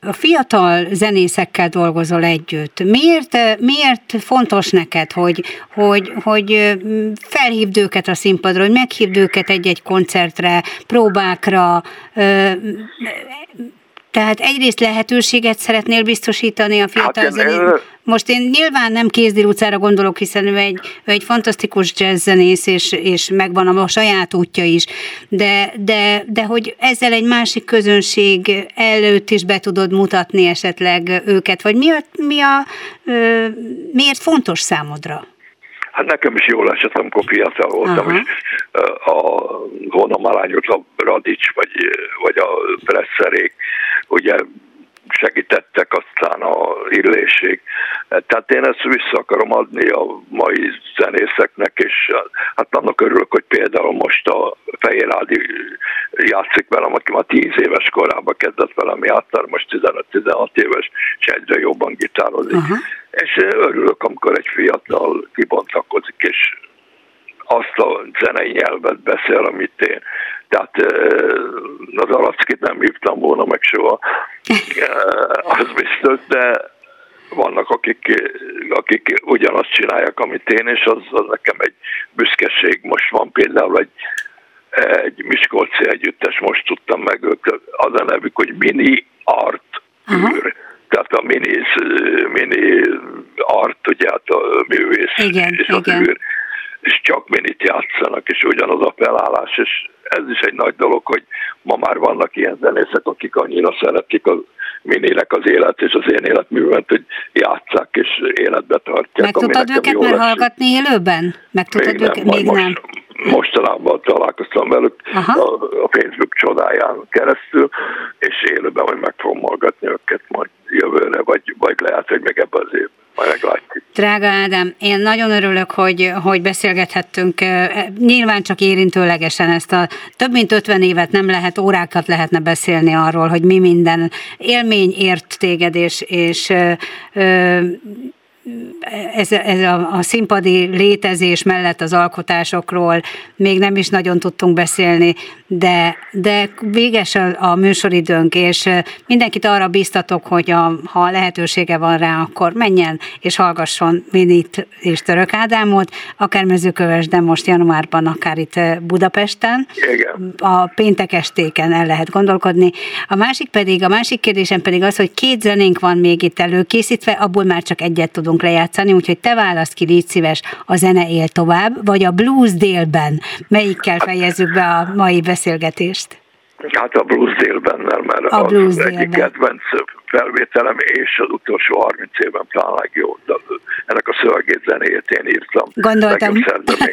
Speaker 4: a fiatal zenészekkel dolgozol együtt, miért, miért fontos neked, hogy, hogy, hogy felhívd őket a színpadra, hogy meghívd őket egy-egy koncertre, próbákra, tehát egyrészt lehetőséget szeretnél biztosítani a fiatal hát, zenét. Most én nyilván nem Kézdi utcára gondolok, hiszen ő egy, ő egy fantasztikus jazzzenész, és, és megvan a, saját útja is, de, de, de hogy ezzel egy másik közönség előtt is be tudod mutatni esetleg őket, vagy mi a, mi a, miért fontos számodra?
Speaker 5: Hát nekem is jól esett, amikor fiatal voltam, Aha. és a Honomalányos, a Radics, vagy, vagy a Presszerék, ugye segítettek aztán a illésig. Tehát én ezt vissza akarom adni a mai zenészeknek, és hát annak örülök, hogy például most a Fehér Ádi játszik velem, aki már 10 éves korában kezdett velem játszani, most 15-16 éves, és egyre jobban gitározik. Uh-huh. És örülök, amikor egy fiatal kibontakozik, és azt a zenei nyelvet beszél, amit én. Tehát az Alackit nem hívtam volna meg soha, az biztos, de vannak, akik, akik ugyanazt csinálják, amit én, és az, az nekem egy büszkeség. Most van például egy, egy Miskolci együttes, most tudtam meg ők, az a nevük, hogy Mini Art űr. Tehát a mini, mini art, ugye hát a művész
Speaker 4: igen,
Speaker 5: és
Speaker 4: az igen. űr
Speaker 5: és csak minit játszanak, és ugyanaz a felállás, és ez is egy nagy dolog, hogy ma már vannak ilyen zenészek, akik annyira szeretik a minének az élet és az én életművet, hogy játszák és életbe tartják.
Speaker 4: Meg tudtad őket már hallgatni élőben? Meg tudtad
Speaker 5: még őket? Nem, még most, nem. Mostanában találkoztam velük Aha. a, a Facebook csodáján keresztül, és élőben majd meg fogom hallgatni őket majd jövőre, vagy, vagy lehet, hogy még ebben az évben majd meglátjuk.
Speaker 4: Drága Ádám, én nagyon örülök, hogy, hogy beszélgethettünk. Nyilván csak érintőlegesen ezt a több mint 50 évet nem lehet, órákat lehetne beszélni arról, hogy mi minden élmény ért téged, és, és ö, ez, ez a, a színpadi létezés mellett az alkotásokról még nem is nagyon tudtunk beszélni, de, de véges a, a műsoridőnk, és mindenkit arra biztatok, hogy a, ha lehetősége van rá, akkor menjen és hallgasson Minit és Török Ádámot, akár mezőköves, de most januárban, akár itt Budapesten.
Speaker 5: Igen.
Speaker 4: A péntek estéken el lehet gondolkodni. A másik pedig, a másik kérdésem pedig az, hogy két zenénk van még itt előkészítve, abból már csak egyet tudunk tudunk lejátszani, úgyhogy te választ ki, légy szíves, a zene él tovább, vagy a blues délben. Melyikkel fejezzük be a mai beszélgetést?
Speaker 5: Hát a blues délben, mert
Speaker 4: a blues
Speaker 5: az egyik kedvenc felvételem, és az utolsó 30 évben talán legjobb. Ennek a szövegét zenéjét én írtam.
Speaker 3: Gondoltam,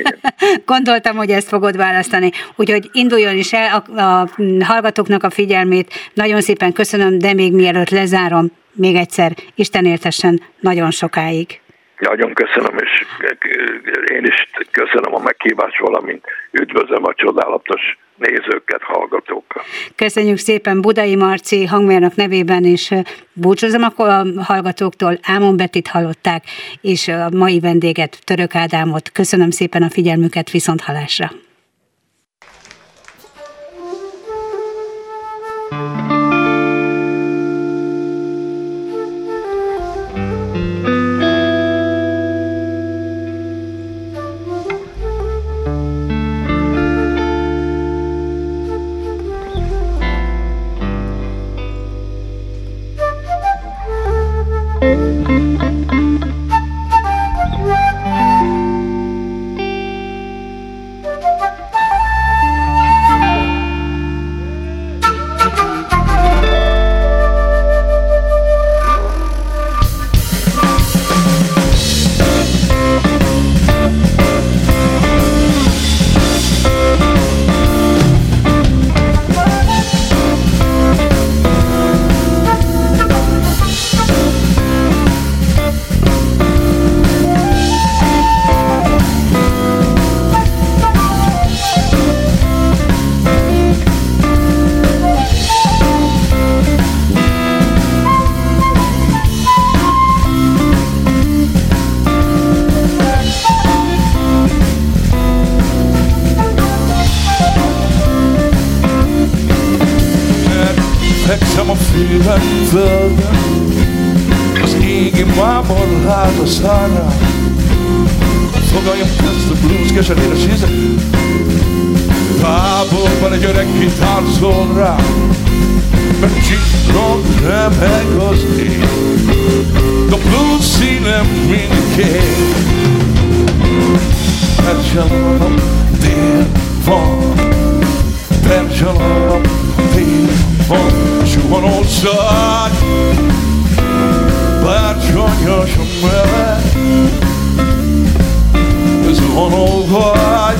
Speaker 3: gondoltam, hogy ezt fogod választani. Úgyhogy induljon is el a, a hallgatóknak a figyelmét. Nagyon szépen köszönöm, de még mielőtt lezárom, még egyszer, Isten éltessen nagyon sokáig.
Speaker 5: Nagyon köszönöm, és én is köszönöm a meghívást, valamint üdvözlöm a csodálatos nézőket, hallgatókat.
Speaker 3: Köszönjük szépen Budai Marci hangmérnök nevében, és búcsúzom akkor a hallgatóktól. Ámon Betit hallották, és a mai vendéget, Török Ádámot. Köszönöm szépen a figyelmüket, viszont halásra.
Speaker 6: utcát Bárcsonyos a mele Ez van olvágy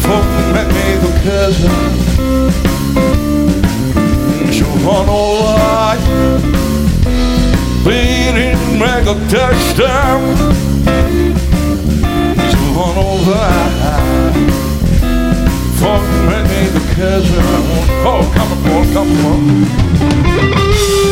Speaker 6: Fogd meg még a kezem. A olvágy Bírint meg a testem. Ez a olvágy Fogd meg cousin. Oh, come on, come
Speaker 3: on.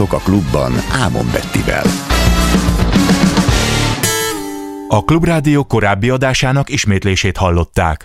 Speaker 3: Játékosok a klubban Ámon Bettivel.
Speaker 1: A Klubrádió korábbi adásának ismétlését hallották.